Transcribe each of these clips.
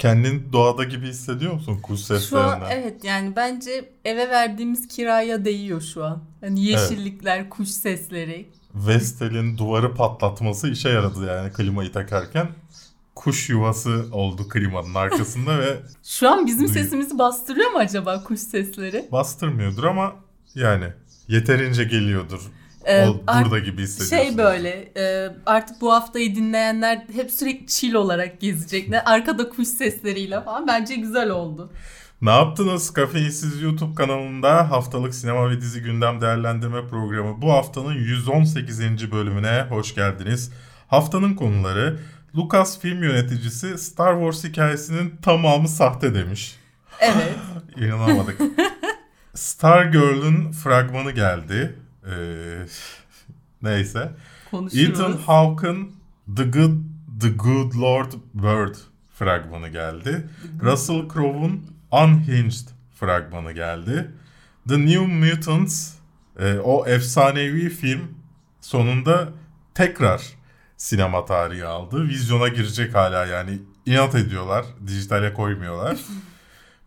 Kendin doğada gibi hissediyor musun kuş Şu an seslerinden? evet yani bence eve verdiğimiz kiraya değiyor şu an. Hani yeşillikler, kuş sesleri. Vestel'in duvarı patlatması işe yaradı yani klimayı takarken. Kuş yuvası oldu klimanın arkasında ve Şu an bizim Duyuyor. sesimizi bastırıyor mu acaba kuş sesleri? bastırmıyordur ama yani yeterince geliyordur. Ee, burada gibi hissediyorsun. Şey böyle e, artık bu haftayı dinleyenler hep sürekli chill olarak gezecekler. Arkada kuş sesleriyle falan bence güzel oldu. Ne yaptınız? Kafeinsiz YouTube kanalında haftalık sinema ve dizi gündem değerlendirme programı bu haftanın 118. bölümüne hoş geldiniz. Haftanın konuları Lucas film yöneticisi Star Wars hikayesinin tamamı sahte demiş. Evet. İnanamadık. Stargirl'ün fragmanı geldi. Ee, neyse. Konuşuruz. Ethan Hawke'ın The Good The Good Lord Bird fragmanı geldi. Russell Crowe'un Unhinged fragmanı geldi. The New Mutants e, o efsanevi film sonunda tekrar sinema tarihi aldı. Vizyona girecek hala yani inat ediyorlar. Dijitale koymuyorlar.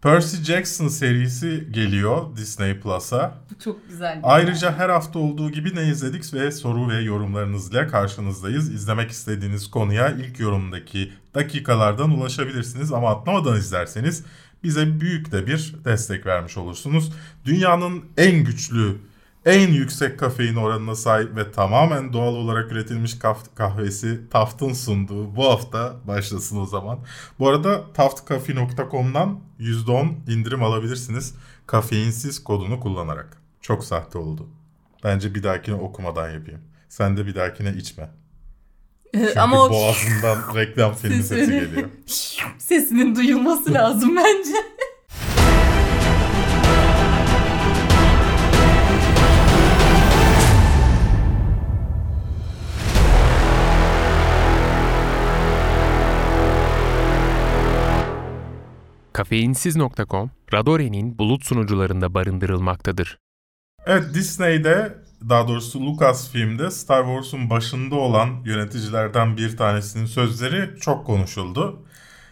Percy Jackson serisi geliyor Disney Plus'a. Bu çok güzel. bir Ayrıca her hafta olduğu gibi ne izledik ve soru ve yorumlarınızla karşınızdayız. İzlemek istediğiniz konuya ilk yorumdaki dakikalardan ulaşabilirsiniz ama atlamadan izlerseniz bize büyük de bir destek vermiş olursunuz. Dünyanın en güçlü, en yüksek kafein oranına sahip ve tamamen doğal olarak üretilmiş kaf- kahvesi Taft'ın sunduğu bu hafta başlasın o zaman. Bu arada taftcafe.com'dan %10 indirim alabilirsiniz kafeinsiz kodunu kullanarak. Çok sahte oldu. Bence bir dahakine okumadan yapayım. Sen de bir dahakine içme. Ee, Çünkü Ama o boğazından reklam filmi sesi geliyor. sesinin duyulması lazım bence. Kafeinsiz.com, Radore'nin bulut sunucularında barındırılmaktadır. Evet Disney'de daha doğrusu Lucasfilm'de Star Wars'un başında olan yöneticilerden bir tanesinin sözleri çok konuşuldu.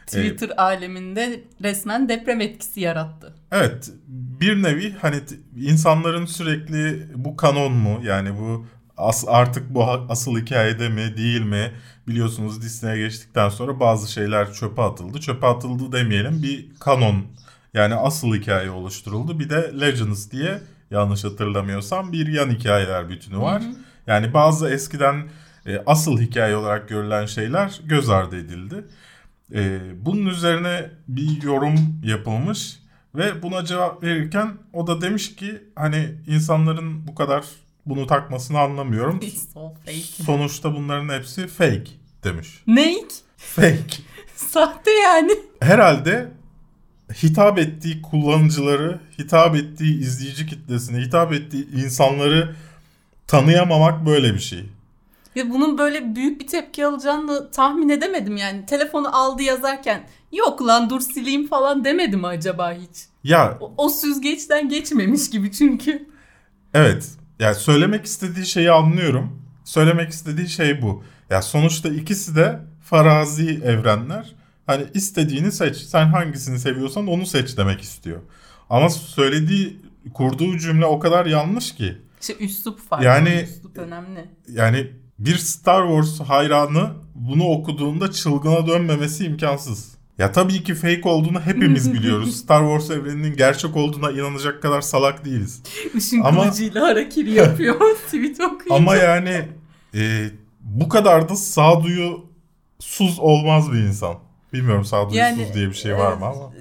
Twitter aleminde resmen deprem etkisi yarattı. Evet bir nevi hani insanların sürekli bu kanon mu yani bu as- artık bu asıl hikayede mi değil mi biliyorsunuz Disney'e geçtikten sonra bazı şeyler çöpe atıldı. Çöpe atıldı demeyelim bir kanon yani asıl hikaye oluşturuldu. Bir de Legends diye yanlış hatırlamıyorsam bir yan hikayeler bütünü var. Yani bazı eskiden e, asıl hikaye olarak görülen şeyler göz ardı edildi. E, bunun üzerine bir yorum yapılmış ve buna cevap verirken o da demiş ki hani insanların bu kadar bunu takmasını anlamıyorum. Sonuçta bunların hepsi fake demiş. Neyk? Fake. Sahte yani. Herhalde hitap ettiği kullanıcıları, hitap ettiği izleyici kitlesine, hitap ettiği insanları tanıyamamak böyle bir şey. Ya bunun böyle büyük bir tepki alacağını tahmin edemedim yani. Telefonu aldı yazarken yok lan dur sileyim falan demedi mi acaba hiç? Ya O, o süzgeçten geçmemiş gibi çünkü. Evet. Yani söylemek istediği şeyi anlıyorum. Söylemek istediği şey bu. Ya sonuçta ikisi de farazi evrenler. Hani istediğini seç. Sen hangisini seviyorsan onu seç demek istiyor. Ama söylediği, kurduğu cümle o kadar yanlış ki. İşte üslup farklı. Yani- üslup önemli. Yani bir Star Wars hayranı bunu okuduğunda çılgına dönmemesi imkansız. Ya tabii ki fake olduğunu hepimiz biliyoruz. Star Wars evreninin gerçek olduğuna inanacak kadar salak değiliz. Işın Ama- kılıcıyla harakiri yapıyor. Tweet okuyunca. Ama yani e, bu kadar da sağduyusuz olmaz bir insan. Bilmiyorum sağduyusuz Yani, diye bir şey var mı e, ama.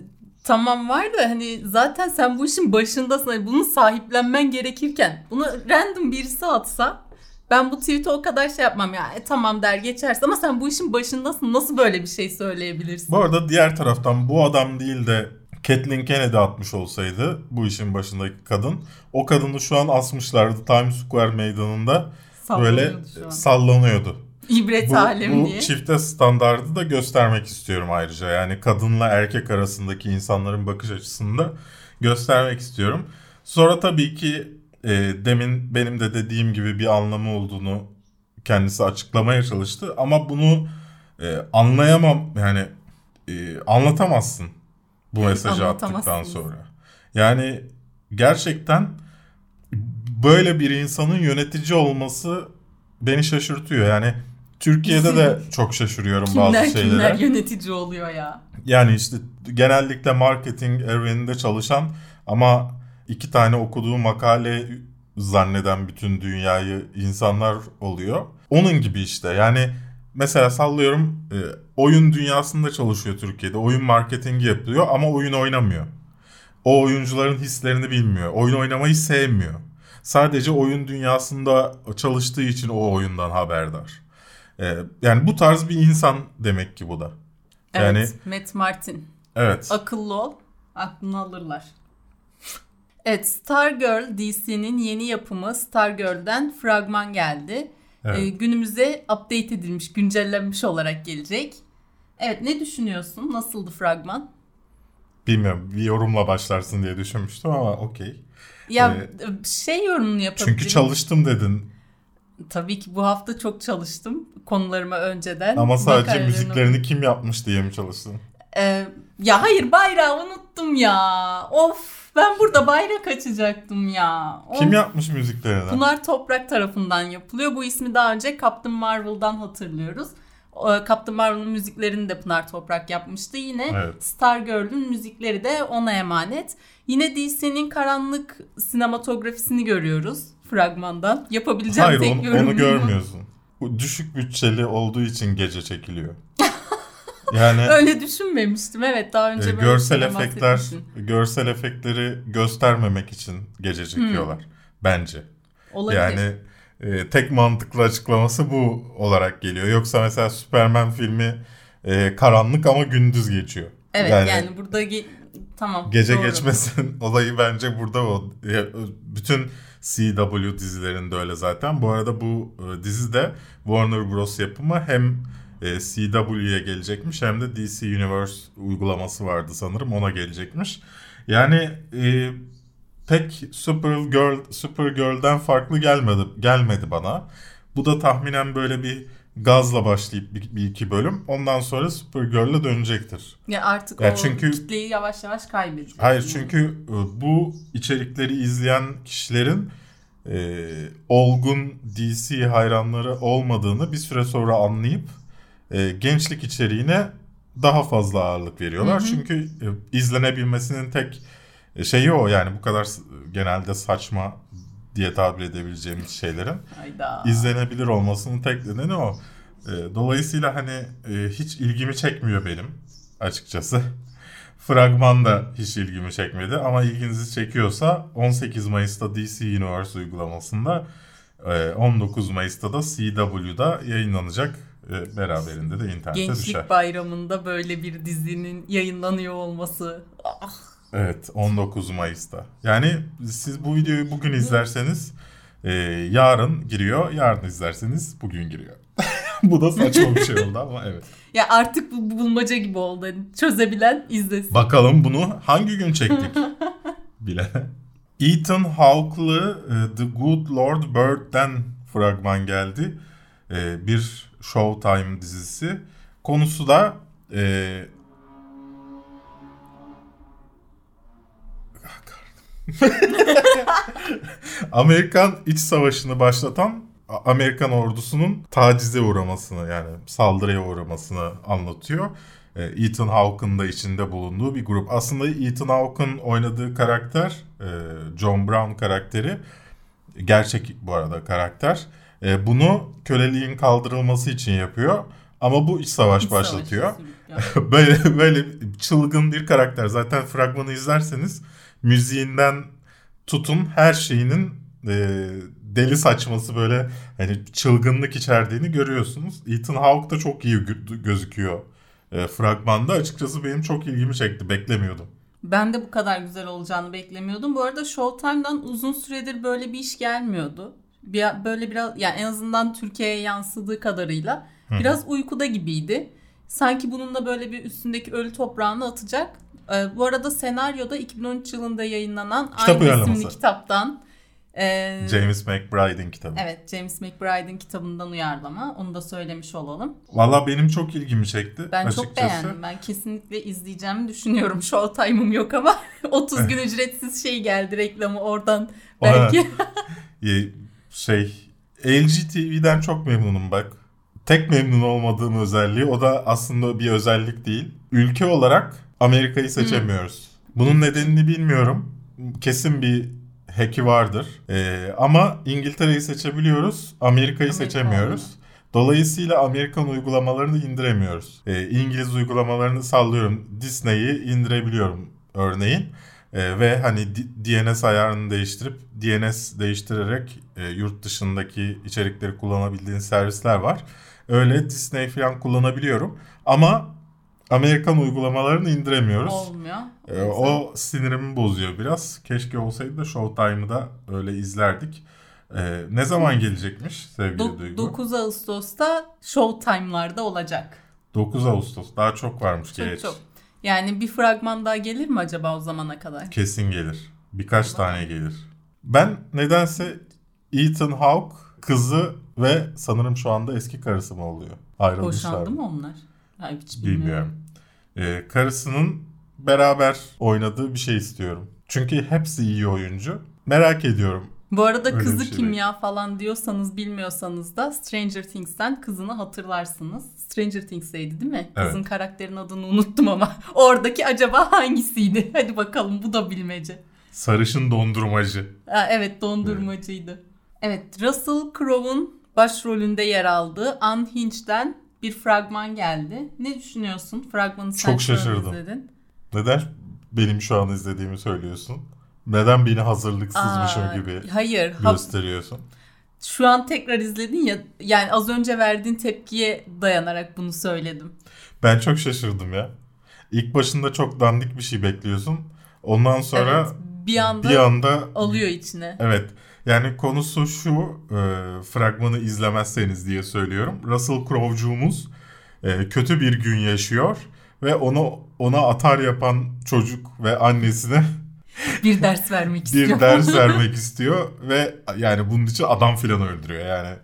Tamam var da hani zaten sen bu işin başındasın. Hani bunu sahiplenmen gerekirken bunu random birisi atsa ben bu tweet'e o kadar şey yapmam ya. E, tamam der geçersin ama sen bu işin başındasın. Nasıl böyle bir şey söyleyebilirsin? Bu arada diğer taraftan bu adam değil de Kathleen Kennedy atmış olsaydı bu işin başındaki kadın. O kadını şu an asmışlardı Times Square meydanında. Böyle Sallanıyordu. İbret Bu, alem bu diye. çifte standardı da göstermek istiyorum ayrıca. Yani kadınla erkek arasındaki insanların bakış açısını da göstermek istiyorum. Sonra tabii ki e, demin benim de dediğim gibi bir anlamı olduğunu kendisi açıklamaya çalıştı. Ama bunu e, anlayamam yani e, anlatamazsın bu mesajı attıktan sonra. Yani gerçekten böyle bir insanın yönetici olması beni şaşırtıyor. Yani Türkiye'de de çok şaşırıyorum Kimler bazı şeylere. kimler yönetici oluyor ya. Yani işte genellikle marketing evreninde çalışan ama iki tane okuduğu makale zanneden bütün dünyayı insanlar oluyor. Onun gibi işte yani mesela sallıyorum e, oyun dünyasında çalışıyor Türkiye'de. Oyun marketingi yapıyor ama oyun oynamıyor. O oyuncuların hislerini bilmiyor. Oyun oynamayı sevmiyor. Sadece oyun dünyasında çalıştığı için o oyundan haberdar. E, yani bu tarz bir insan demek ki bu da. Yani Evet, Matt Martin. evet. Akıllı ol, aklını alırlar. Evet, Stargirl DC'nin yeni yapımı Stargirl'den fragman geldi. Evet. Ee, günümüze update edilmiş, güncellenmiş olarak gelecek. Evet, ne düşünüyorsun? Nasıldı fragman? Bilmiyorum bir yorumla başlarsın diye düşünmüştüm ama okey. Ya Ee, şey yorumunu yapabilirim. Çünkü çalıştım dedin Tabii ki bu hafta çok çalıştım konularıma önceden. ama sadece müziklerini kim yapmış diye mi çalıştın? Ee, ya hayır bayrağı unuttum ya. Of ben burada bayrak açacaktım ya. Of. Kim yapmış müziklerini? Pınar Toprak tarafından yapılıyor. Bu ismi daha önce Captain Marvel'dan hatırlıyoruz. Captain Marvel'ın müziklerini de Pınar Toprak yapmıştı. Yine Evet. Stargirl'ün müzikleri de ona emanet. Yine DC'nin karanlık sinematografisini görüyoruz fragmandan. Yapabileceğim Hayır tek onu, onu görmüyorsun. Bu düşük bütçeli olduğu için gece çekiliyor. Yani Öyle düşünmemiştim. Evet daha önce e, böyle görsel efektler görsel efektleri göstermemek için gece çekiyorlar bence. Olabilir. Yani e, tek mantıklı açıklaması bu olarak geliyor. Yoksa mesela Superman filmi e, karanlık ama gündüz geçiyor. evet yani, burada ge- tamam. Gece doğru. geçmesin olayı bence burada o. Bütün CW dizilerinde öyle zaten. Bu arada bu e, dizi de Warner Bros. yapımı hem e, CW'ye gelecekmiş hem de DC Universe uygulaması vardı sanırım ona gelecekmiş. Yani e, pek Supergirl Supergirl'den farklı gelmedi gelmedi bana. Bu da tahminen böyle bir gazla başlayıp bir, bir iki bölüm. Ondan sonra Supergirl'e dönecektir. Ya artık Ya o çünkü- kitleyi yavaş yavaş kaybedecek. Hayır çünkü e, bu içerikleri izleyen kişilerin e, olgun DC hayranları olmadığını bir süre sonra anlayıp e, gençlik içeriğine daha fazla ağırlık veriyorlar. Hı hı. Çünkü e, izlenebilmesinin tek e, şeyi o yani bu kadar genelde saçma diye tabir edebileceğimiz şeylerin Hayda. izlenebilir olmasının tek nedeni o. E, dolayısıyla hani e, hiç ilgimi çekmiyor benim açıkçası. Fragman da hiç ilgimi çekmedi ama ilginizi çekiyorsa 18 Mayıs'ta DC Universe uygulamasında e, 19 Mayıs'ta da CW'da yayınlanacak. E, Beraberinde de internete Gençlik düşer. bayramında böyle bir dizinin yayınlanıyor olması. Ah, Evet 19 Mayıs'ta. Yani siz bu videoyu bugün izlerseniz e, yarın giriyor. Yarın izlerseniz bugün giriyor. bu da saçma bir şey oldu ama evet. ya artık bu bulmaca gibi oldu. Hani çözebilen izlesin. Bakalım bunu hangi gün çektik bile. Ethan Hawke'lı e, The Good Lord Bird'den fragman geldi. E, bir Showtime dizisi. Konusu da e, Amerikan İç Savaşı'nı başlatan Amerikan ordusunun tacize uğramasını yani saldırıya uğramasını anlatıyor. E, Ethan Hawke'ın da içinde bulunduğu bir grup. Aslında Ethan Hawke'ın oynadığı karakter, e, John Brown karakteri, gerçek bu arada karakter. E, Bunu köleliğin kaldırılması için yapıyor. Ama bu iç savaş İç başlatıyor. sürüklüyor. böyle böyle çılgın bir karakter. Zaten fragmanı izlerseniz müziğinden tutun her şeyinin e, deli saçması böyle hani çılgınlık içerdiğini görüyorsunuz. Ethan Hawke da çok iyi gö- gözüküyor e, fragmanda. Açıkçası benim çok ilgimi çekti. Beklemiyordum. Ben de bu kadar güzel olacağını beklemiyordum. Bu arada Showtime'dan uzun süredir böyle bir iş gelmiyordu. Bir, böyle biraz yani en azından Türkiye'ye yansıdığı kadarıyla biraz uykuda gibiydi. Sanki bunun da böyle bir üstündeki ölü toprağını atacak. Ee, bu arada senaryoda 2013 yılında yayınlanan Kitap aynı isimli kitaptan Ee, James McBride'in kitabı. Evet James McBride'in kitabından uyarlama. Onu da söylemiş olalım. Valla benim çok ilgimi çekti Ben açıkçası. çok beğendim. Ben kesinlikle izleyeceğimi düşünüyorum. Showtime'ım yok ama 30 gün ücretsiz şey geldi reklamı oradan belki. Şey LG TV'den çok memnunum bak. Tek memnun olmadığım özelliği o da aslında bir özellik değil. Ülke olarak Amerika'yı seçemiyoruz. Bunun nedenini bilmiyorum. Kesin bir hack'i vardır. Ee, ama İngiltere'yi seçebiliyoruz, Amerika'yı Amerika seçemiyoruz. Dolayısıyla Amerikan uygulamalarını indiremiyoruz. Ee, İngiliz uygulamalarını sallıyorum. Disney'i indirebiliyorum örneğin. Ee, ve hani DNS ayarını değiştirip DNS değiştirerek e, yurt dışındaki içerikleri kullanabildiğin servisler var. Öyle Disney falan kullanabiliyorum. Ama Amerikan uygulamalarını indiremiyoruz. Olmuyor. Ee, o sinirimi bozuyor biraz. Keşke olsaydı da Showtime'ı da öyle izlerdik. Ee, ne zaman gelecekmiş sevgili Do- Duygu? 9 Ağustos'ta Showtime'larda olacak. 9 Ağustos. Daha çok varmış Çok geç. çok. Yani bir fragman daha gelir mi acaba o zamana kadar? Kesin gelir. Birkaç tane gelir. Ben nedense Ethan Hawke kızı ve sanırım şu anda eski karısı mı oluyor? Ayrılmışlar. Boşandı mı onlar? Ay, hiç bilmiyorum. Bilmiyorum. Ee, karısının beraber oynadığı bir şey istiyorum. Çünkü hepsi iyi oyuncu. Merak ediyorum. Bu arada Öyle kızı şey kim ya falan diyorsanız bilmiyorsanız da Stranger Things'ten kızını hatırlarsınız. Stranger Things'teydi değil mi? Evet. Kızın karakterinin adını unuttum ama. Oradaki acaba hangisiydi? Hadi bakalım bu da bilmece. Sarışın dondurmacı. Ha, evet dondurmacıydı. Evet Russell Crowe'un başrolünde yer aldığı Unhinged'den bir fragman geldi. Ne düşünüyorsun? Fragmanı sen Çok şaşırdım. izledin. Neden benim şu an izlediğimi söylüyorsun? Neden beni hazırlıksızmışım Aa, gibi Hayır. ha- gösteriyorsun? şu an tekrar izledin ya yani az önce verdiğin tepkiye dayanarak bunu söyledim. Ben çok şaşırdım ya. İlk başında çok dandik bir şey bekliyorsun. Ondan sonra evet, bir anda bir anda alıyor içine. Evet. Yani konusu şu, e, fragmanı izlemezseniz diye söylüyorum. Russell Crowe'cuğumuz e, kötü bir gün yaşıyor ve onu ona atar yapan çocuk ve annesine Bir ders vermek istiyor. bir ders vermek istiyor ve yani bunun için adam filan öldürüyor yani.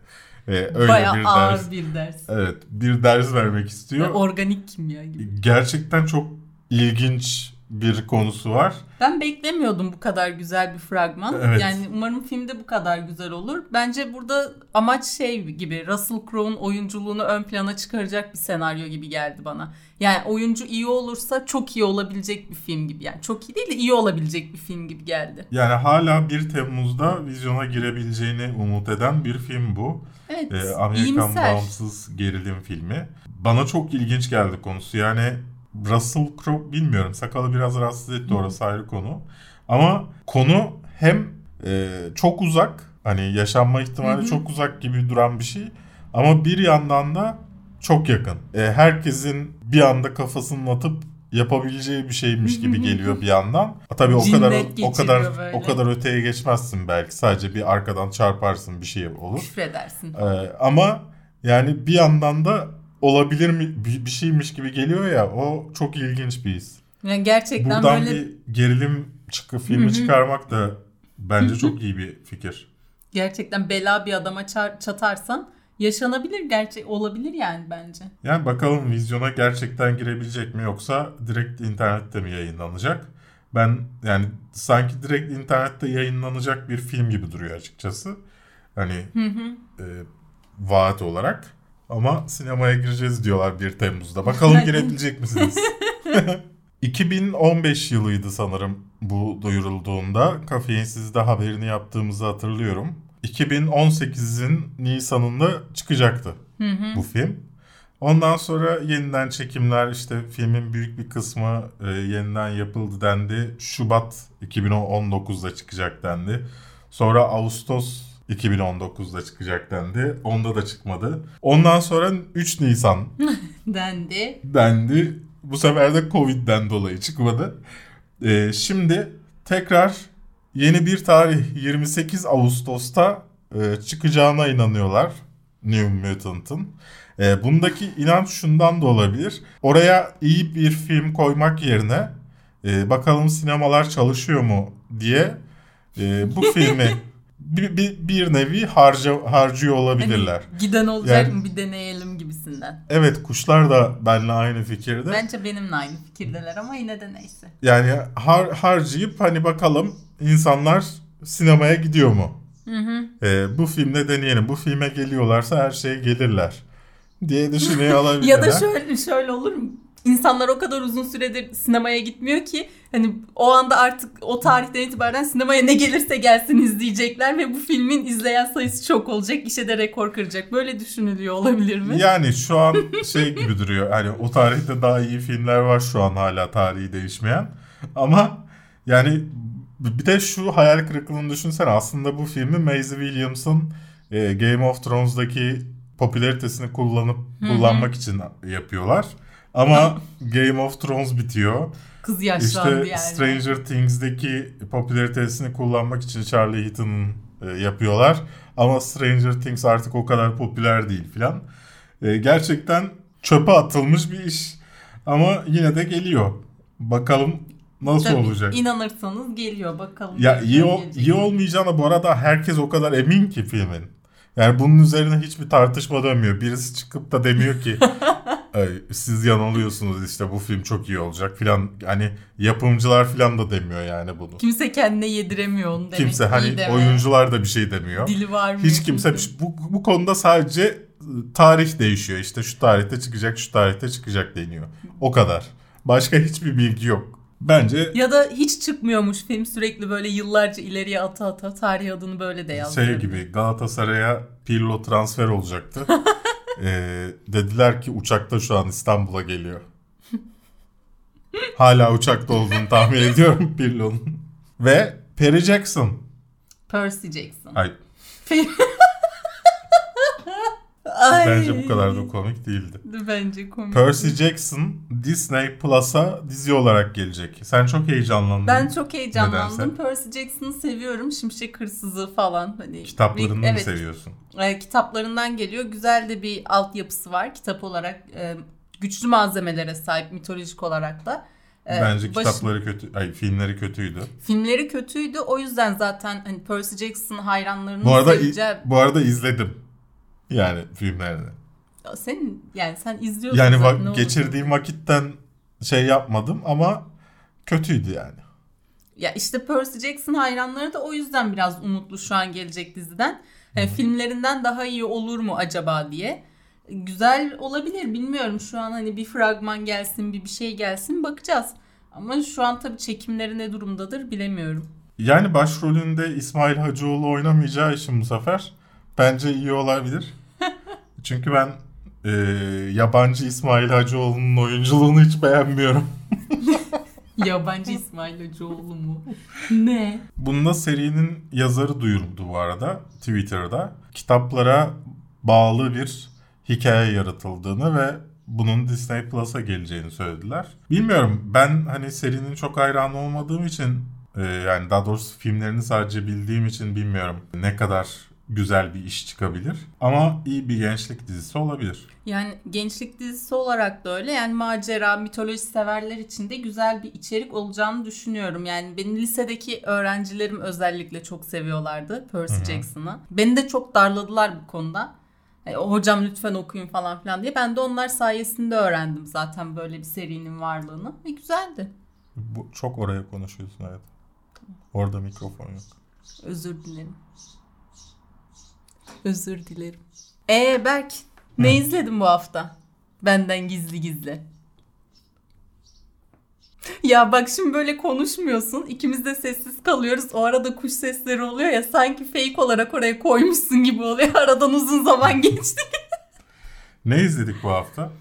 E, öyle Bayağı bir ağır ders. bir ders. Evet, bir ders vermek Ve istiyor. organik kimya gibi. Gerçekten çok ilginç bir konusu var. Ben beklemiyordum bu kadar güzel bir fragman. Evet. Yani umarım filmde bu kadar güzel olur. Bence burada amaç şey gibi Russell Crowe'un oyunculuğunu ön plana çıkaracak bir senaryo gibi geldi bana. Yani oyuncu iyi olursa çok iyi olabilecek bir film gibi. Yani çok iyi değil de iyi olabilecek bir film gibi geldi. Yani hala 1 Temmuz'da vizyona girebileceğini umut eden bir film bu. Evet. Ee, Amerikan iyimser. bağımsız gerilim filmi. Bana çok ilginç geldi konusu. Yani Russell Crowe bilmiyorum. Sakalı biraz rahatsız etti orası ayrı konu. Ama konu hem e, çok uzak hani yaşanma ihtimali çok uzak gibi duran bir şey. Ama bir yandan da çok yakın. E, herkesin bir anda kafasını atıp yapabileceği bir şeymiş gibi geliyor bir yandan. Ha, Tabii o Cinnet kadar o kadar böyle. o kadar öteye geçmezsin belki. Sadece bir arkadan çarparsın bir şey olur. Küfredersin. Ee, ama yani bir yandan da olabilir mi bir, şeymiş gibi geliyor ya o çok ilginç bir his. Yani gerçekten Buradan böyle bir gerilim çıkı filmi Hı hı. çıkarmak da bence çok iyi bir fikir. gerçekten bela bir adama çatarsan yaşanabilir gerçek olabilir yani bence. Yani bakalım vizyona gerçekten girebilecek mi yoksa direkt internette mi yayınlanacak? Ben yani sanki direkt internette yayınlanacak bir film gibi duruyor açıkçası. Hani e, vaat olarak. Ama sinemaya gireceğiz diyorlar 1 Temmuz'da. Bakalım girebilecek misiniz? 2015 yılıydı sanırım bu duyurulduğunda. Kafeinsiz'de haberini yaptığımızı hatırlıyorum. 2018'in Nisan'ında çıkacaktı bu film. Ondan sonra yeniden çekimler işte filmin büyük bir kısmı e, yeniden yapıldı dendi. Şubat 2019'da çıkacak dendi. Sonra Ağustos 2019'da çıkacak dendi. Onda da çıkmadı. Ondan sonra 3 Nisan Dendi. dendi. Bu sefer de Covid'den dolayı çıkmadı. Ee, şimdi tekrar yeni bir tarih 28 Ağustos'ta e, çıkacağına inanıyorlar New Mutant'ın. E, bundaki inanç şundan da olabilir. Oraya iyi bir film koymak yerine e, bakalım sinemalar çalışıyor mu diye e, bu filmi bir, bir, bir nevi harca, harcıyor olabilirler. Hani giden olacak Yani- mı bir deneyelim gibisinden. Evet kuşlar da benimle aynı fikirde. Bence benimle aynı fikirdeler ama yine de neyse. Yani har, harcayıp hani bakalım insanlar sinemaya gidiyor mu? Hı hı. Ee, bu filmde deneyelim. Bu filme geliyorlarsa her şeye gelirler diye düşünüyor olabilirler. Ya da şöyle şöyle olur mu? İnsanlar o kadar uzun süredir sinemaya gitmiyor ki hani o anda artık o tarihten itibaren sinemaya ne gelirse gelsin izleyecekler ve bu filmin izleyen sayısı çok olacak. İşe de rekor kıracak. Böyle düşünülüyor olabilir mi? Yani şu an şey gibi duruyor. Hani o tarihte daha iyi filmler var şu an hala tarihi değişmeyen. Ama yani bir de şu hayal kırıklığını düşünsene. Aslında bu filmi Maisie Williams'ın e, Game of Thrones'daki popülaritesini kullanıp kullanmak için yapıyorlar. Ama Game of Thrones bitiyor. Kız yaşlandı İşte yani. Stranger Things'deki popülaritesini kullanmak için Charlie Heaton'ın e, yapıyorlar. Ama Stranger Things artık o kadar popüler değil filan. E, gerçekten çöpe atılmış bir iş. Ama yine de geliyor. Bakalım nasıl Tabii, olacak. İnanırsanız geliyor bakalım. Ya iyi, ol- iyi olmayacağına bu arada herkes o kadar emin ki filmin. Yani bunun üzerine hiçbir tartışma dönmüyor. Birisi çıkıp da demiyor ki "Ay, siz yanılıyorsunuz işte bu film çok iyi olacak filan. Hani yapımcılar filan da demiyor yani bunu. Kimse kendine yediremiyor onu demek. Kimse hani deme. oyuncular da bir şey demiyor. Dili var mı? Hiç kimse şey- bu, bu konuda sadece e, tarih değişiyor. İşte şu tarihte çıkacak, şu tarihte çıkacak deniyor. O kadar. Başka hiçbir bilgi yok. Bence Ya da hiç çıkmıyormuş film sürekli böyle yıllarca ileriye ata ata tarih adını böyle de yazdırıyor. şey gibi Galatasaray'a Pirlo transfer olacaktı. Ee, dediler ki uçakta şu an İstanbul'a geliyor. Hala uçakta olduğunu tahmin ediyorum Pirlo'nun. Ve Perry Jackson. Percy Jackson. Ay, Ay. bence bu kadar da komik değildi. Bence komik. Percy Jackson Disney Plus'a dizi olarak gelecek. Sen çok heyecanlandın. Ben çok heyecanlandım. Nedense? Percy Jackson'ı seviyorum. Şimşek Hırsızı falan. Hani Kitaplarını mı evet, seviyorsun? e, kitaplarından geliyor. Güzel de bir altyapısı var. Kitap olarak e, güçlü malzemelere sahip mitolojik olarak da. E, Bence baş- kitapları kötü, ay filmleri kötüydü. Filmleri kötüydü. O yüzden zaten hani Percy Jackson hayranlarının Bu arada seveceği... bu arada izledim. Yani filmlerini. Senin yani sen izliyorsun Yani zaten, va- geçirdiğim vakitten şey yapmadım ama kötüydü yani. Ya işte Percy Jackson hayranları da o yüzden biraz umutlu şu an gelecek diziden. Yani filmlerinden daha iyi olur mu acaba diye. Güzel olabilir bilmiyorum şu an hani bir fragman gelsin bir bir şey gelsin bakacağız. Ama şu an tabii çekimleri ne durumdadır bilemiyorum. Yani başrolünde İsmail Hacıoğlu oynamayacağı için bu sefer bence iyi olabilir. Çünkü ben e, yabancı İsmail Hacıoğlu'nun oyunculuğunu hiç beğenmiyorum. Yabancı İsmail Hacıoğlu mu? ne? Bunda serinin yazarı duyuruldu bu arada Twitter'da. Kitaplara bağlı bir hikaye yaratıldığını ve bunun Disney Plus'a geleceğini söylediler. Bilmiyorum ben hani serinin çok hayranı olmadığım için e, yani daha doğrusu filmlerini sadece bildiğim için bilmiyorum ne kadar güzel bir iş çıkabilir. Ama iyi bir gençlik dizisi olabilir. Yani gençlik dizisi olarak da öyle. Yani macera, mitoloji severler için de güzel bir içerik olacağını düşünüyorum. Yani benim lisedeki öğrencilerim özellikle çok seviyorlardı Percy Jackson'ı. Beni de çok darladılar bu konuda. E, hocam lütfen okuyun falan filan diye. Ben de onlar sayesinde öğrendim zaten böyle bir serinin varlığını. Ve güzeldi. Bu çok oraya konuşuyorsun evet. Orada mikrofon yok. Özür dilerim. Özür dilerim. Ee Berk ne izledin bu hafta? Benden gizli gizli. Ya bak şimdi böyle konuşmuyorsun. İkimiz de sessiz kalıyoruz. O arada kuş sesleri oluyor ya sanki fake olarak oraya koymuşsun gibi oluyor. Aradan uzun zaman geçti. Ne izledik bu hafta?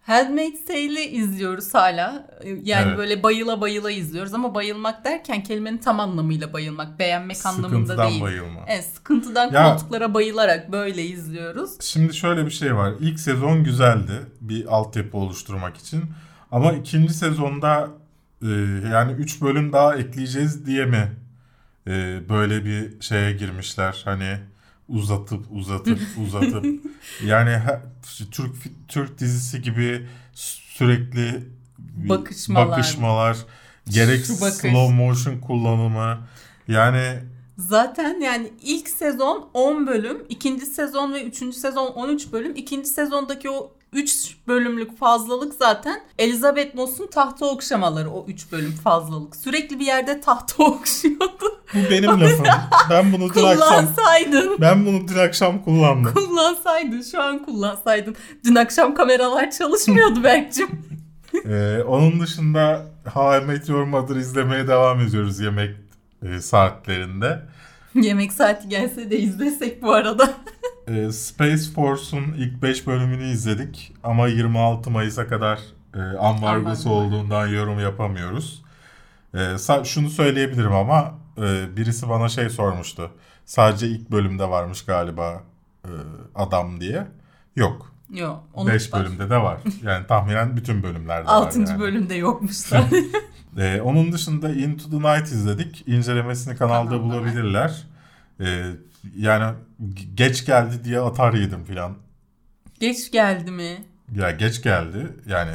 Handmaid's Tale'i izliyoruz hala. Yani Evet. böyle bayıla bayıla izliyoruz ama bayılmak derken kelimenin tam anlamıyla bayılmak. Beğenmek anlamında Sıkıntıdan değil. bayılma. Evet, sıkıntıdan Ya- koltuklara bayılarak böyle izliyoruz. Şimdi şöyle bir şey var. İlk sezon güzeldi bir altyapı oluşturmak için. Ama ikinci sezonda e, yani 3 bölüm daha ekleyeceğiz diye mi e, böyle bir şeye girmişler? Hani uzatıp uzatıp uzatıp yani Türk Türk dizisi gibi sürekli Bakışmalar. bakışmalar gerek bakış. slow motion kullanımı yani Zaten yani ilk sezon 10 bölüm, ikinci sezon ve üçüncü sezon 13 bölüm. İkinci sezondaki o 3 bölümlük fazlalık zaten Elizabeth Moss'un tahta okşamaları o 3 bölüm fazlalık. Sürekli bir yerde tahta okşuyordu. Bu benim lafım. Ben bunu dün akşam Kullansaydın. ben bunu dün akşam kullandım. Kullansaydın şu an kullansaydın. Dün akşam kameralar çalışmıyordu Berk'cim. Ee, onun dışında How I Met Your Mother izlemeye devam ediyoruz yemek e, saatlerinde. Yemek saati gelse de izlesek bu arada. Ee, Space Force'un ilk 5 bölümünü izledik ama 26 Mayıs'a kadar e, ambargosu Ambargo. olduğundan yorum yapamıyoruz. Sa- şunu söyleyebilirim ama e, birisi bana şey sormuştu. Sadece ilk bölümde varmış galiba e, adam diye. Yok. Yok. 5 bölümde de var. Yani tahminen bütün bölümlerde var. 6. yani. bölümde yokmuş zaten. Ee, onun dışında Into the Night izledik. İncelemesini kanalda Kanalda bulabilirler. Ee, yani geç geldi diye atar yedim filan. Geç geldi mi? Ya geç geldi. Yani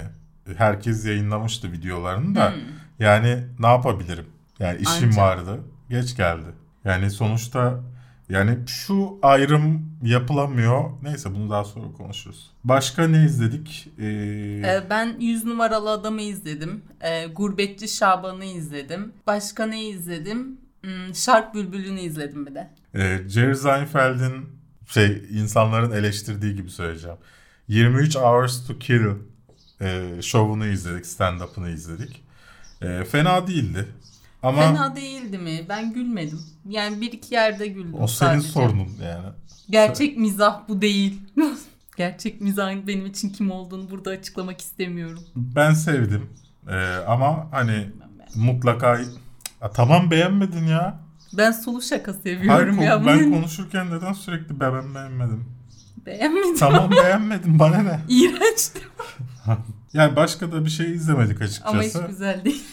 herkes yayınlamıştı videolarını da. Hmm. Yani ne yapabilirim? Yani işim Ancak. vardı. Geç geldi. Yani sonuçta yani şu ayrım yapılamıyor. Neyse bunu daha sonra konuşuruz. Başka ne izledik? Ee, Ee, ben 100 numaralı adamı izledim. Ee, Gurbetçi Şaban'ı izledim. Başka ne izledim? Hmm, Şark Bülbülü'nü izledim bir de. E, Jerry Seinfeld'in şey insanların eleştirdiği gibi söyleyeceğim. 23 Hours to Kill e, şovunu izledik, stand-up'ını izledik. E, fena değildi. Ama Fena değildi mi? Ben gülmedim. Yani bir iki yerde güldüm o senin sadece. sorunun yani. Gerçek mizah bu değil. Gerçek mizahın benim için kim olduğunu burada açıklamak istemiyorum. Ben sevdim. E, ama hani mutlaka Ya tamam beğenmedin ya. Ben sulu şaka Hayır, seviyorum ko- ya. ben konuşurken neden sürekli ben beğenmedim? Beğenmedim. Tamam beğenmedim bana ne? İğrençti. Yani başka da bir şey izlemedik Ama hiç açıkçası. güzel değil.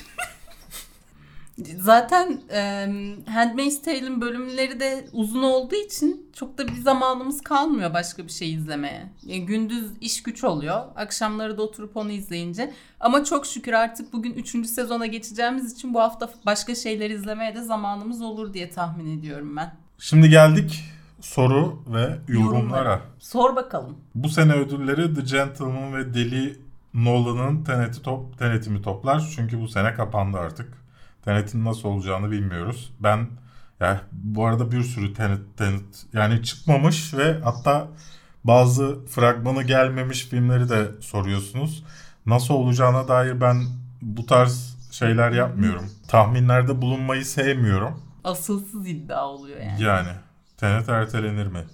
Zaten e, Handmaid's Tale'in bölümleri de uzun olduğu için çok da bir zamanımız kalmıyor başka bir şey izlemeye. Yani gündüz iş güç oluyor. Akşamları da oturup onu izleyince. Ama çok şükür artık bugün 3. sezona geçeceğimiz için bu hafta başka şeyler izlemeye de zamanımız olur diye tahmin ediyorum ben. Şimdi geldik soru ve yorumlara. Sor bakalım. Bu sene ödülleri The Gentleman ve Deli Nolan'ın Tenet'i top, Tenet'imi toplar. Çünkü bu sene kapandı artık. Tenet'in nasıl olacağını bilmiyoruz. Ben ya bu arada bir sürü Tenet, Tenet yani çıkmamış ve hatta bazı fragmanı gelmemiş filmleri de soruyorsunuz. Nasıl olacağına dair ben bu tarz şeyler yapmıyorum. Tahminlerde bulunmayı sevmiyorum. Asılsız iddia oluyor yani. Yani Tenet ertelenir mi?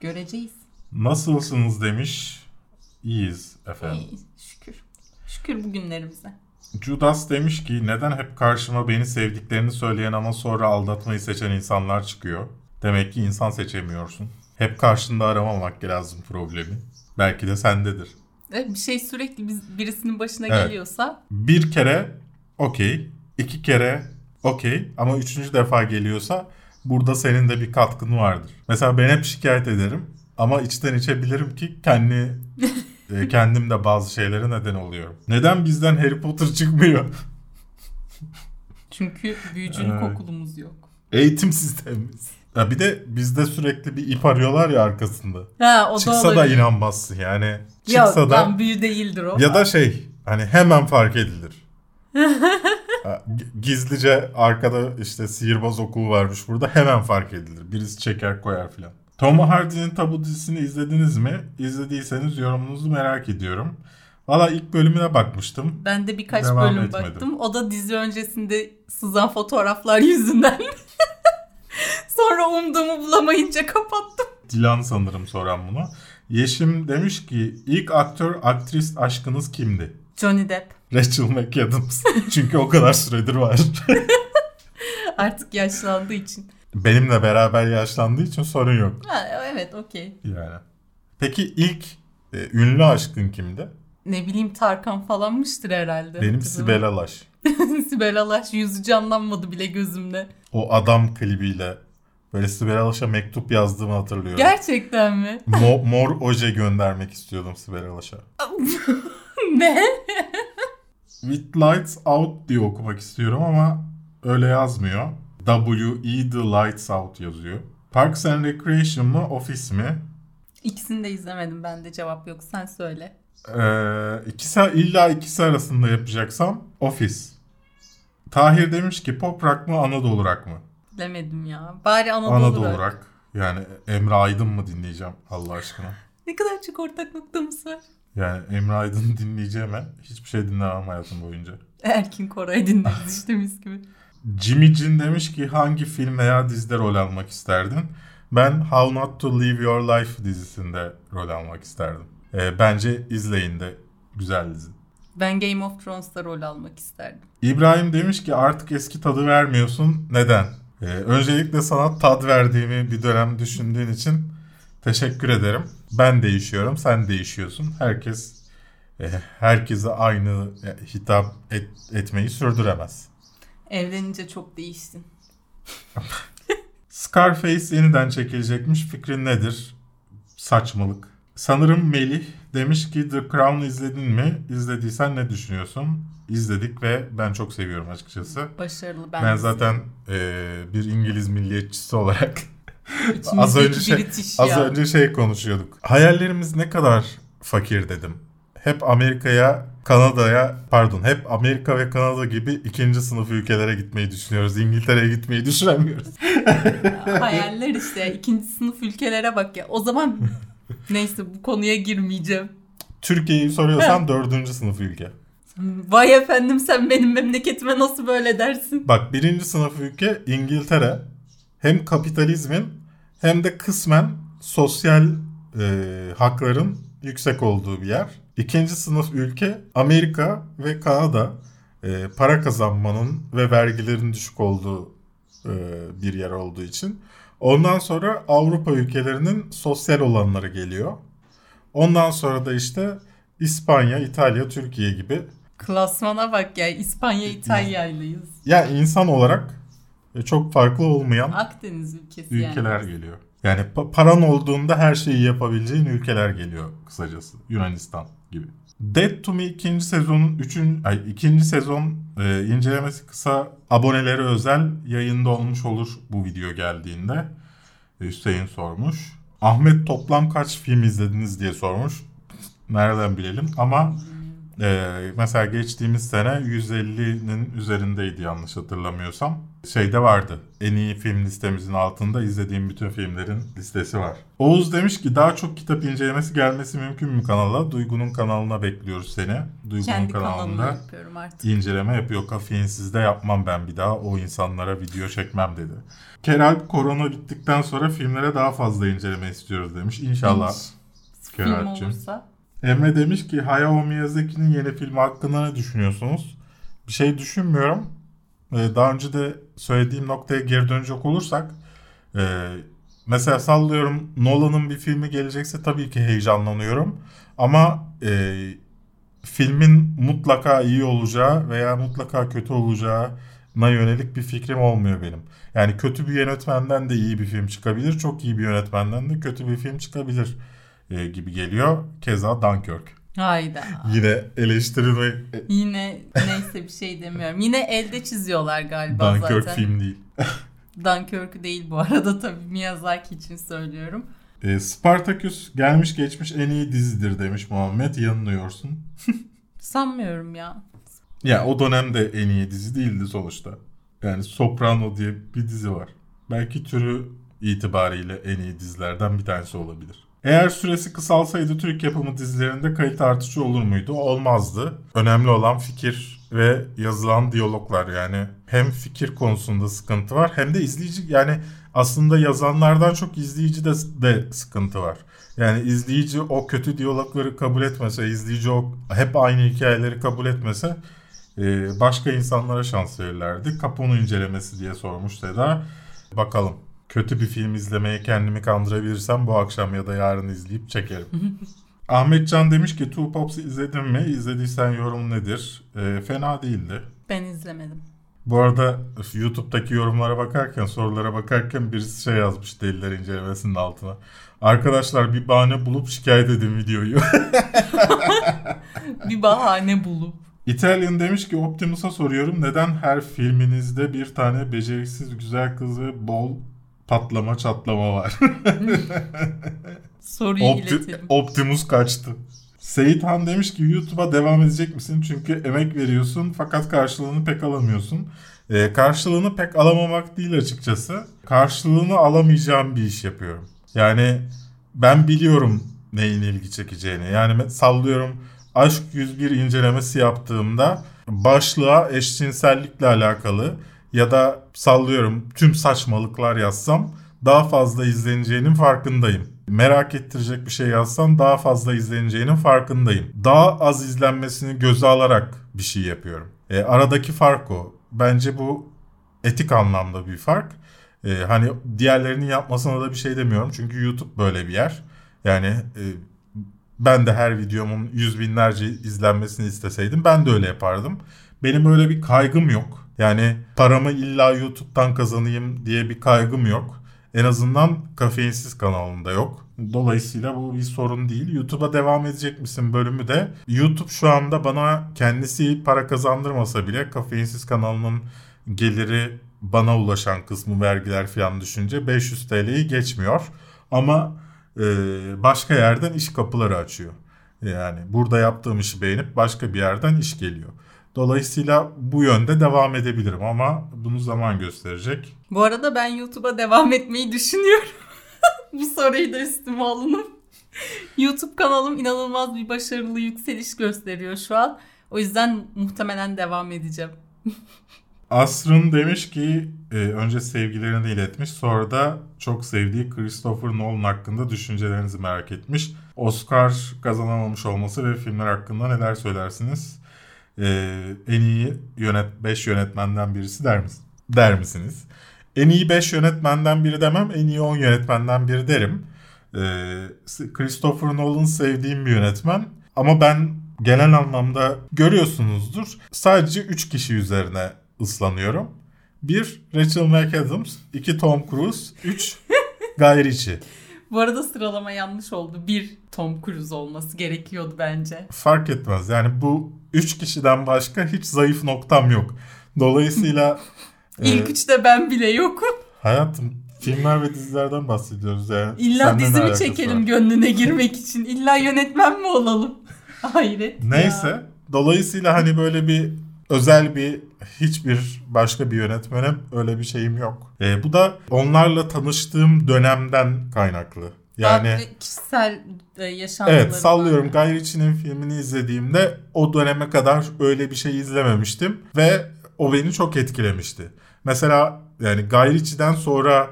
Göreceğiz. Nasılsınız demiş. İyiyiz efendim. İyi, şükür. Şükür bugünlerimize. Judas demiş ki neden hep karşıma beni sevdiklerini söyleyen ama sonra aldatmayı seçen insanlar çıkıyor? Demek ki insan seçemiyorsun. Hep karşında aramamak lazım problemi. Belki de sendedir. Evet, bir şey sürekli biz, birisinin başına Evet. geliyorsa Bir kere okey, iki kere okey ama üçüncü defa geliyorsa burada senin de bir katkın vardır. Mesela ben hep şikayet ederim ama içten içe bilirim ki kendi e, kendim de bazı şeylere neden oluyorum. Neden bizden Harry Potter çıkmıyor? çünkü büyücülük okulumuz yok. Eğitim sistemimiz. Ya bir de bizde sürekli bir ip arıyorlar ya arkasında. Ha o da Çıksa da olabilir. inanmazsın yani. Yok Çıksa da lan büyü değildir o. ya da şey hani hemen fark edilir. Gizlice arkada işte sihirbaz okulu varmış burada hemen fark edilir. Birisi çeker koyar filan. Tom Hardy'nin Tabu dizisini izlediniz mi? İzlediyseniz yorumunuzu merak ediyorum. Valla ilk bölümüne bakmıştım. Ben de birkaç Devam bölüm etmedim. baktım. O da dizi öncesinde sızan fotoğraflar yüzünden. Sonra umduğumu bulamayınca kapattım. Dilan sanırım soran bunu. Yeşim demiş ki ilk aktör aktris aşkınız kimdi? Johnny Depp. Rachel McAdams. Çünkü o kadar süredir var. Artık yaşlandığı için. Benimle beraber yaşlandığı için sorun yok Ha, evet okey. yani. Peki ilk e, ünlü aşkın kimdi? Ne bileyim Tarkan falanmıştır herhalde. Benim. Sibel Alaş. Sibel Alaş yüzü canlanmadı bile gözümde. O adam klibiyle böyle Sibel Alaş'a mektup yazdığımı hatırlıyorum. Gerçekten mi? Mo- mor oje göndermek istiyordum Sibel Alaş'a. ne? With Lights Out diye okumak istiyorum ama öyle yazmıyor. W.E. The Lights Out yazıyor. Parks and Recreation mı, Office mi? İkisini de izlemedim ben de cevap yok sen söyle. Ee, ikisi, illa ikisi arasında yapacaksam Office. Tahir demiş ki pop rock mı Anadolu rock mı? Bilemedim ya. Bari Anadolu, Anadolu rock. rock. Yani Emre Aydın mı dinleyeceğim Allah aşkına? Ne kadar çok ortak noktamız var. Yani Emre Aydın dinleyeceğime hiçbir şey dinlemem hayatım boyunca. Erkin Koray dinleriz işte mis gibi. Jimmy Cin demiş ki hangi film veya dizide rol almak isterdin? Ben How Not to Live Your Life dizisinde rol almak isterdim. Ee, bence izleyin de güzel dizi. Ben Game of Thrones'ta rol almak isterdim. İbrahim demiş ki artık eski tadı vermiyorsun. Neden? Ee, öncelikle sana tad verdiğimi bir dönem düşündüğün için teşekkür ederim. Ben değişiyorum, sen değişiyorsun. Herkes e, herkese aynı e, hitap et- etmeyi sürdüremez. Evlenince çok değiştin. Scarface yeniden çekilecekmiş. Fikrin nedir? Saçmalık. Sanırım Melih demiş ki The Crown izledin mi? İzlediysen ne düşünüyorsun? İzledik ve ben çok seviyorum açıkçası. Başarılı ben. Ben zaten e, bir İngiliz milliyetçisi olarak az önce şey, az ya. önce şey konuşuyorduk. Hayallerimiz ne kadar fakir dedim. Hep Amerika'ya, Kanada'ya, pardon, hep Amerika ve Kanada gibi ikinci sınıf ülkelere gitmeyi düşünüyoruz. İngiltere'ye gitmeyi düşünemiyoruz. Hayaller işte. İkinci sınıf ülkelere bak ya. O zaman neyse bu konuya girmeyeceğim. Türkiye'yi soruyorsan dördüncü sınıf ülke. Vay efendim sen benim memleketime nasıl böyle dersin? Bak birinci sınıf ülke İngiltere. Hem kapitalizmin hem de kısmen sosyal e, hakların yüksek olduğu bir yer. İkinci sınıf ülke Amerika ve Kanada. E, para kazanmanın ve vergilerin düşük olduğu e, bir yer olduğu için. Ondan sonra Avrupa ülkelerinin sosyal olanları geliyor. Ondan sonra da işte İspanya, İtalya, Türkiye gibi Klasmana bak ya. İspanya İtalyaylıyız. ya insan olarak e, çok farklı olmayan Akdeniz ülkesi ülkeler yani. geliyor. Yani pa- paran olduğunda her şeyi yapabileceğin ülkeler geliyor kısacası. Yunanistan gibi. Dead to Me ikinci sezonun üçün, ay, ikinci sezon e, incelemesi kısa abonelere özel yayında olmuş olur bu video geldiğinde. E, Hüseyin sormuş. Ahmet toplam kaç film izlediniz diye sormuş. Nereden bilelim ama e, mesela geçtiğimiz sene 150'nin üzerindeydi yanlış hatırlamıyorsam. Şeyde vardı. En iyi film listemizin altında izlediğim bütün filmlerin listesi var. Oğuz demiş ki daha çok kitap incelemesi gelmesi mümkün mü kanala? Duygu'nun kanalına bekliyoruz seni. Duygu'nun Kendi kanalında yapıyorum artık. inceleme yapıyor. Kafeinsizde yapmam ben bir daha. O insanlara video çekmem dedi. Keralp korona bittikten sonra filmlere daha fazla inceleme istiyoruz demiş. İnşallah. Hiç Film Keralp'cim. olursa. Emre demiş ki Hayao Miyazaki'nin yeni filmi hakkında ne düşünüyorsunuz? Bir şey düşünmüyorum. Ee, daha önce de söylediğim noktaya geri dönecek olursak e, mesela sallıyorum Nolan'ın bir filmi gelecekse tabii ki heyecanlanıyorum. Ama e, filmin mutlaka iyi olacağı veya mutlaka kötü olacağına yönelik bir fikrim olmuyor benim. Yani kötü bir yönetmenden de iyi bir film çıkabilir. Çok iyi bir yönetmenden de kötü bir film çıkabilir e, gibi geliyor. Keza Dunkirk. Hayda. Yine eleştirme Yine neyse bir şey demiyorum. Yine elde çiziyorlar galiba Dunkirk zaten. film değil. Dunkirk değil bu arada tabii Miyazaki için söylüyorum. E, Spartacus gelmiş geçmiş en iyi dizidir demiş Muhammed. Yanılıyorsun. Sanmıyorum ya. Ya o dönemde en iyi dizi değildi sonuçta. Yani Soprano diye bir dizi var. Belki türü itibariyle en iyi dizilerden bir tanesi olabilir. Eğer süresi kısalsaydı Türk yapımı dizilerinde kalite artışı olur muydu? Olmazdı. Önemli olan fikir ve yazılan diyaloglar yani hem fikir konusunda sıkıntı var hem de izleyici yani aslında yazanlardan çok izleyici de, de sıkıntı var. Yani izleyici o kötü diyalogları kabul etmese, izleyici o hep aynı hikayeleri kabul etmese e, başka insanlara şans verirlerdi. Capone incelemesi diye sormuş Seda. Bakalım. Kötü bir film izlemeye kendimi kandırabilirsem bu akşam ya da yarın izleyip çekerim. Ahmet Can demiş ki Two Pops'ı izledin mi? İzlediysen yorum nedir? E, fena değildi. Ben izlemedim. Bu arada YouTube'daki yorumlara bakarken, sorulara bakarken birisi şey yazmış deliler incelemesinin altına. Arkadaşlar bir bahane bulup şikayet edin videoyu. Bir bahane bulup. Italian demiş ki Optimus'a soruyorum neden her filminizde bir tane beceriksiz güzel kızı bol patlama çatlama var. Soruyu Opti- iletelim. Optimus kaçtı. Seyit Han demiş ki YouTube'a devam edecek misin? Çünkü emek veriyorsun fakat karşılığını pek alamıyorsun. Ee, karşılığını pek alamamak değil açıkçası. Karşılığını alamayacağım bir iş yapıyorum. Yani ben biliyorum neyin ilgi çekeceğini. Yani sallıyorum Aşk 101 incelemesi yaptığımda başlığa eşcinsellikle alakalı ya da sallıyorum tüm saçmalıklar yazsam daha fazla izleneceğinin farkındayım. Merak ettirecek bir şey yazsam daha fazla izleneceğinin farkındayım. Daha az izlenmesini göze alarak bir şey yapıyorum. E, aradaki fark o. Bence bu etik anlamda bir fark. E, hani diğerlerinin yapmasına da bir şey demiyorum. Çünkü YouTube böyle bir yer. Yani e, ben de her videomun yüz binlerce izlenmesini isteseydim ben de öyle yapardım. Benim öyle bir kaygım yok. Yani paramı illa YouTube'dan kazanayım diye bir kaygım yok. En azından kafeinsiz kanalında yok. Dolayısıyla bu bir sorun değil. YouTube'a devam edecek misin bölümü de YouTube şu anda bana kendisi para kazandırmasa bile kafeinsiz kanalının geliri bana ulaşan kısmı vergiler falan düşünce 500 TL'yi geçmiyor. Ama e, başka yerden iş kapıları açıyor. Yani burada yaptığım işi beğenip başka bir yerden iş geliyor. Dolayısıyla bu yönde devam edebilirim ama bunu zaman gösterecek. Bu arada ben YouTube'a devam etmeyi düşünüyorum. Bu soruyu da üstüme alınıp. YouTube kanalım inanılmaz bir başarılı yükseliş gösteriyor şu an. O yüzden muhtemelen devam edeceğim. Asrın demiş ki e, önce sevgilerini iletmiş sonra da çok sevdiği Christopher Nolan hakkında düşüncelerinizi merak etmiş. Oscar kazanamamış olması ve filmler hakkında neler söylersiniz? E, en iyi yönet 5 yönetmenden birisi der, mis der misiniz? En iyi 5 yönetmenden biri demem, en iyi 10 yönetmenden biri derim. E, Christopher Nolan sevdiğim bir yönetmen ama ben genel anlamda görüyorsunuzdur sadece 3 kişi üzerine ıslanıyorum. Bir Rachel McAdams, iki Tom Cruise, üç Guy Ritchie. Bu arada sıralama yanlış oldu. Bir Tom Cruise olması gerekiyordu bence. Fark etmez. Yani bu üç kişiden başka hiç zayıf noktam yok. Dolayısıyla İlk e, üçte ben bile yokum. hayatım filmler ve dizilerden bahsediyoruz yani. İlla dizimi çekelim var? gönlüne girmek için. İlla yönetmen mi olalım? Hayret. Neyse. ya. Dolayısıyla hani böyle bir özel bir hiçbir başka bir yönetmene öyle bir şeyim yok. E, bu da onlarla tanıştığım dönemden kaynaklı. Yani Daha kişisel e, yaşantıları Evet sallıyorum var. Guy Ritchie'nin filmini izlediğimde o döneme kadar öyle bir şey izlememiştim ve o beni çok etkilemişti. Mesela yani Guy Ritchie'den sonra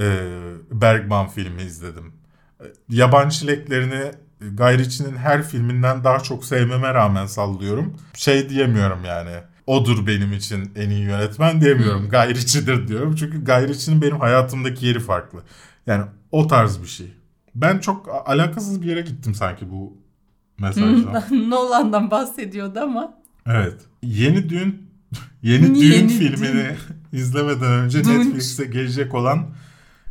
e, Bergman filmi izledim. E, Yabancı Çileklerini Guy Ritchie'nin her filminden daha çok sevmeme rağmen sallıyorum. Şey diyemiyorum yani. Odur benim için en iyi yönetmen diyemiyorum. Guy Ritchie'dir diyorum. Çünkü Guy Ritchie'nin benim hayatımdaki yeri farklı. Yani o tarz bir şey. Ben çok alakasız bir yere gittim sanki bu mesajla. Nolan'dan bahsediyordu ama. evet. Yeni Düğün Yeni Düğün Yeni filmini izlemeden önce. Netflix'e gelecek olan e,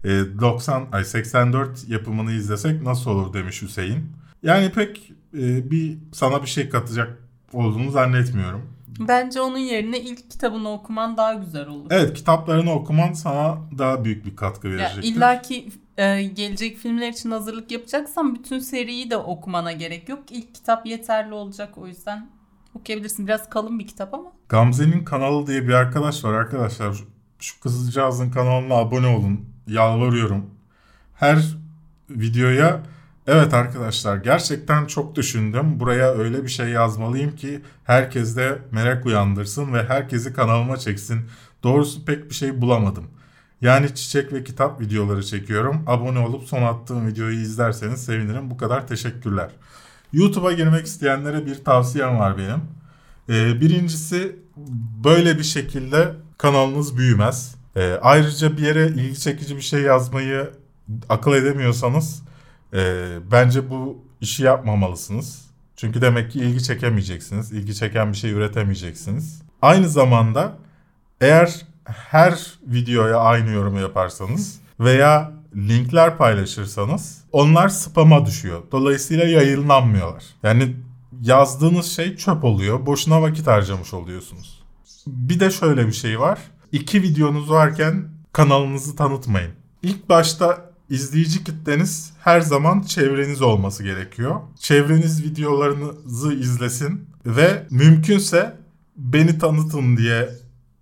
90 ay 84 yapımını izlesek nasıl olur demiş Hüseyin. Yani pek e, bir sana bir şey katacak olduğunu zannetmiyorum. Bence onun yerine ilk kitabını okuman daha güzel olur. Evet kitaplarını okuman sana daha büyük bir katkı Ya verecektir. İlla ki e, gelecek filmler için hazırlık yapacaksan bütün seriyi de okumana gerek yok. İlk kitap yeterli olacak o yüzden okuyabilirsin. Biraz kalın bir kitap ama. Gamze'nin kanalı diye bir arkadaş var arkadaşlar. Şu kızcağızın kanalına abone olun. Yalvarıyorum. Her videoya evet arkadaşlar gerçekten çok düşündüm. Buraya öyle bir şey yazmalıyım ki herkes de merak uyandırsın ve herkesi kanalıma çeksin. Doğrusu pek bir şey bulamadım. Yani çiçek ve kitap videoları çekiyorum. Abone olup son attığım videoyu izlerseniz sevinirim. Bu kadar teşekkürler. YouTube'a girmek isteyenlere bir tavsiyem var benim. Ee, birincisi böyle bir şekilde kanalınız büyümez. Ee, ayrıca bir yere ilgi çekici bir şey yazmayı akıl edemiyorsanız e, bence bu işi yapmamalısınız. Çünkü demek ki ilgi çekemeyeceksiniz. İlgi çeken bir şey üretemeyeceksiniz. Aynı zamanda eğer her videoya aynı yorumu yaparsanız veya linkler paylaşırsanız onlar spam'a düşüyor. Dolayısıyla yayınlanmıyorlar. Yani yazdığınız şey çöp oluyor. Boşuna vakit harcamış oluyorsunuz. Bir de şöyle bir şey var. İki videonuz varken kanalınızı tanıtmayın. İlk başta izleyici kitleniz her zaman çevreniz olması gerekiyor. Çevreniz videolarınızı izlesin ve mümkünse beni tanıtın diye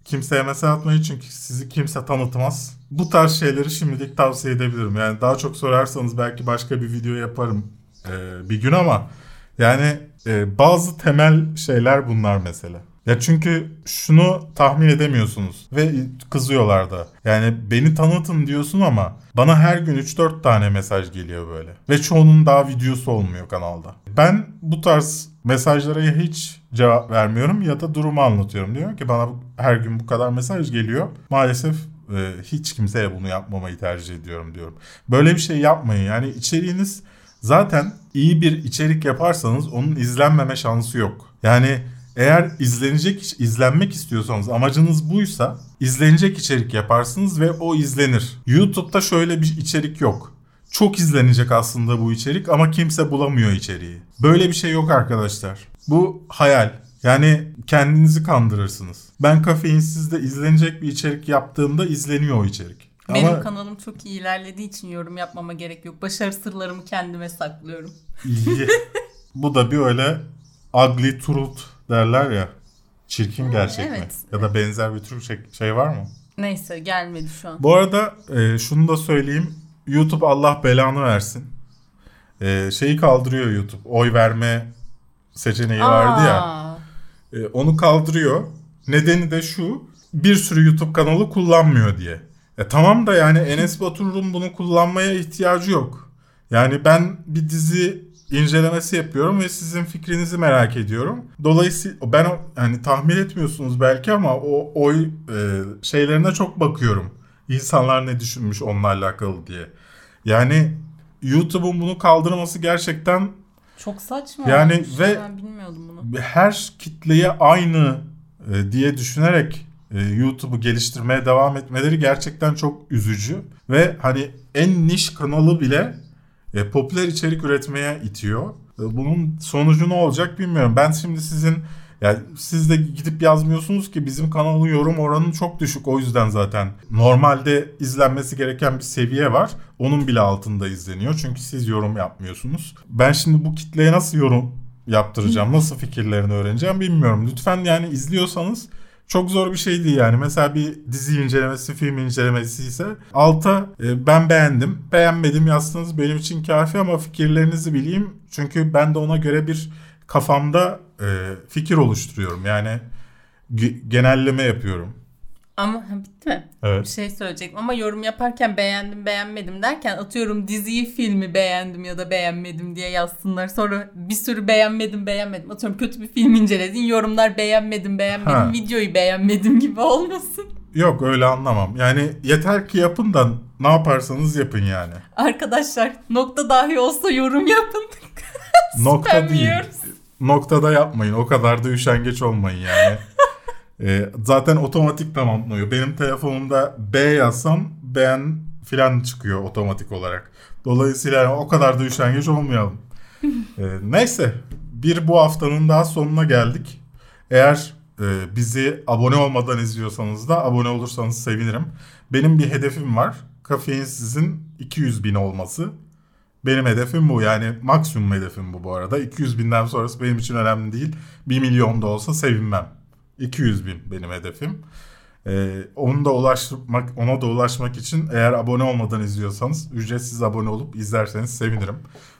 kimseye mesaj atmayın çünkü sizi kimse tanıtmaz. Bu tarz şeyleri şimdilik tavsiye edebilirim. Yani daha çok sorarsanız belki başka bir video yaparım e, bir gün ama yani e, bazı temel şeyler bunlar mesela. Ya çünkü şunu tahmin edemiyorsunuz ve kızıyorlar da. Yani beni tanıtın diyorsun ama bana her gün 3-4 tane mesaj geliyor böyle. Ve çoğunun daha videosu olmuyor kanalda. Ben bu tarz mesajlara hiç cevap vermiyorum ya da durumu anlatıyorum. Diyorum ki bana her gün bu kadar mesaj geliyor. Maalesef e, hiç kimseye bunu yapmamayı tercih ediyorum diyorum. Böyle bir şey yapmayın. Yani içeriğiniz zaten iyi bir içerik yaparsanız onun izlenmeme şansı yok. Yani eğer izlenecek izlenmek istiyorsanız amacınız buysa izlenecek içerik yaparsınız ve o izlenir. YouTube'da şöyle bir içerik yok. Çok izlenecek aslında bu içerik ama kimse bulamıyor içeriği. Böyle bir şey yok arkadaşlar. Bu hayal. Yani kendinizi kandırırsınız. Ben kafeinsizde izlenecek bir içerik yaptığımda izleniyor o içerik. Benim Ama kanalım çok iyi ilerlediği için yorum yapmama gerek yok. Başarı sırlarımı kendime saklıyorum. bu da bir öyle ugly truth derler ya. Çirkin gerçek mi? evet. Ya da benzer bir tür şey, şey var mı? Neyse gelmedi şu an. Bu arada e, şunu da söyleyeyim. YouTube Allah belanı versin. E, şeyi kaldırıyor YouTube. Oy verme seçeneği vardı ya. Aa, E, onu kaldırıyor. Nedeni de şu. Bir sürü YouTube kanalı kullanmıyor diye. E, tamam da yani Enes Batur'un bunu kullanmaya ihtiyacı yok. Yani ben bir dizi incelemesi yapıyorum ve sizin fikrinizi merak ediyorum. Dolayısıyla ben yani tahmin etmiyorsunuz belki ama o oy e, şeylerine çok bakıyorum. İnsanlar ne düşünmüş onunla alakalı diye. Yani YouTube'un bunu kaldırması gerçekten Çok saçma. Yani olmuş. ve- Ben bilmiyordum bunu. her kitleye aynı e, diye düşünerek e, YouTube'u geliştirmeye devam etmeleri gerçekten çok üzücü ve hani en niş kanalı bile e, popüler içerik üretmeye itiyor. E, bunun sonucu ne olacak bilmiyorum. Ben şimdi sizin yani siz de gidip yazmıyorsunuz ki bizim kanalın yorum oranı çok düşük o yüzden zaten normalde izlenmesi gereken bir seviye var. Onun bile altında izleniyor çünkü siz yorum yapmıyorsunuz. Ben şimdi bu kitleye nasıl yorum yaptıracağım, nasıl fikirlerini öğreneceğim bilmiyorum. Lütfen yani izliyorsanız çok zor bir şey değil yani. Mesela bir dizi incelemesi, film incelemesi ise alta e, ben beğendim, beğenmedim yazsanız benim için kafi ama fikirlerinizi bileyim. Çünkü ben de ona göre bir kafamda e, fikir oluşturuyorum. Yani ge- genelleme yapıyorum. Ama bitti mi? Bir Evet. şey söyleyecektim ama yorum yaparken beğendim beğenmedim derken atıyorum diziyi filmi beğendim ya da beğenmedim diye yazsınlar. Sonra bir sürü beğenmedim beğenmedim. Atıyorum kötü bir film inceledin yorumlar beğenmedim beğenmedim Ha. videoyu beğenmedim gibi olmasın. Yok öyle anlamam. Yani yeter ki yapın da ne yaparsanız yapın yani. Arkadaşlar nokta dahi olsa yorum yapın. Nokta değil. Noktada yapmayın. O kadar da üşengeç olmayın yani. Ee, zaten otomatik tamamlıyor. Benim telefonumda B yazsam beğen filan çıkıyor otomatik olarak. Dolayısıyla yani o kadar da üşengeç olmayalım. Ee, neyse. Bir bu haftanın daha sonuna geldik. Eğer e, bizi abone olmadan izliyorsanız da abone olursanız sevinirim. Benim bir hedefim var. Kafein sizin 200 bin olması. Benim hedefim bu yani maksimum hedefim bu bu arada. 200 binden sonrası benim için önemli değil. 1 milyon da olsa sevinmem. 200 bin benim hedefim. Ee, onu da ulaşmak, ona da ulaşmak için eğer abone olmadan izliyorsanız ücretsiz abone olup izlerseniz sevinirim.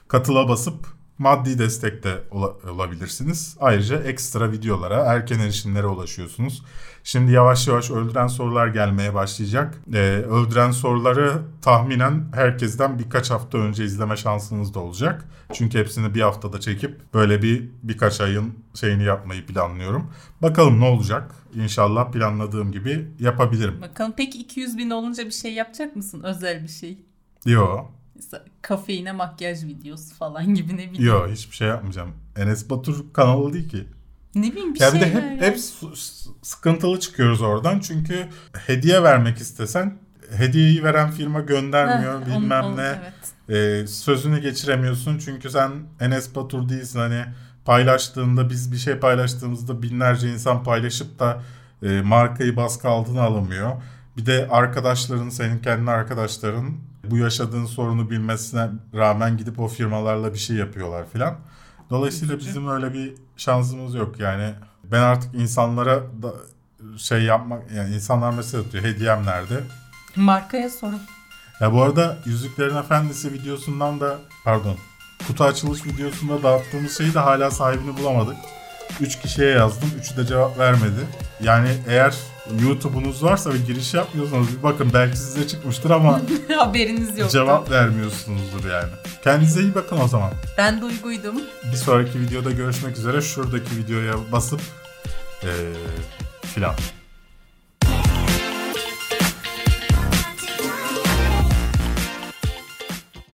Katıla basıp maddi destek de ola- olabilirsiniz. Ayrıca ekstra videolara, erken erişimlere ulaşıyorsunuz. Şimdi yavaş yavaş öldüren sorular gelmeye başlayacak. Ee, öldüren soruları tahminen herkesten birkaç hafta önce izleme şansınız da olacak. Çünkü hepsini bir haftada çekip böyle bir birkaç ayın şeyini yapmayı planlıyorum. Bakalım ne olacak. İnşallah planladığım gibi yapabilirim. Bakalım peki 200 bin olunca bir şey yapacak mısın? Özel bir şey. Yo, Mesela kafeine makyaj videosu falan gibi ne bileyim. yo hiçbir şey yapmayacağım. Enes Batur kanalı değil ki. Ne bileyim bir Ya bir şeyler. de hep ya. hep sıkıntılı çıkıyoruz oradan. Çünkü hediye vermek istesen hediyeyi veren firma göndermiyor Heh, bilmem onu- onu- ne. evet. Ee, sözünü geçiremiyorsun çünkü sen Enes Batur değilsin hani paylaştığında biz bir şey paylaştığımızda binlerce insan paylaşıp da e, markayı baskı altına alamıyor. Bir de arkadaşların senin kendi arkadaşların bu yaşadığın sorunu bilmesine rağmen gidip o firmalarla bir şey yapıyorlar filan. Dolayısıyla bizim öyle bir şansımız yok yani. Ben artık insanlara da şey yapmak yani insanlar mesaj atıyor hediyem nerede? Markaya sorun. Ya bu arada Yüzüklerin Efendisi videosundan da pardon kutu açılış videosunda dağıttığımız şeyi de hala sahibini bulamadık. 3 kişiye yazdım. Üçü de cevap vermedi. Yani eğer YouTube'unuz varsa ve giriş yapmıyorsanız bir bakın belki size çıkmıştır ama Haberiniz yok. cevap vermiyorsunuzdur yani. Kendinize iyi bakın o zaman. Ben duyguydum. Bir sonraki videoda görüşmek üzere. Şuradaki videoya basıp eee filan.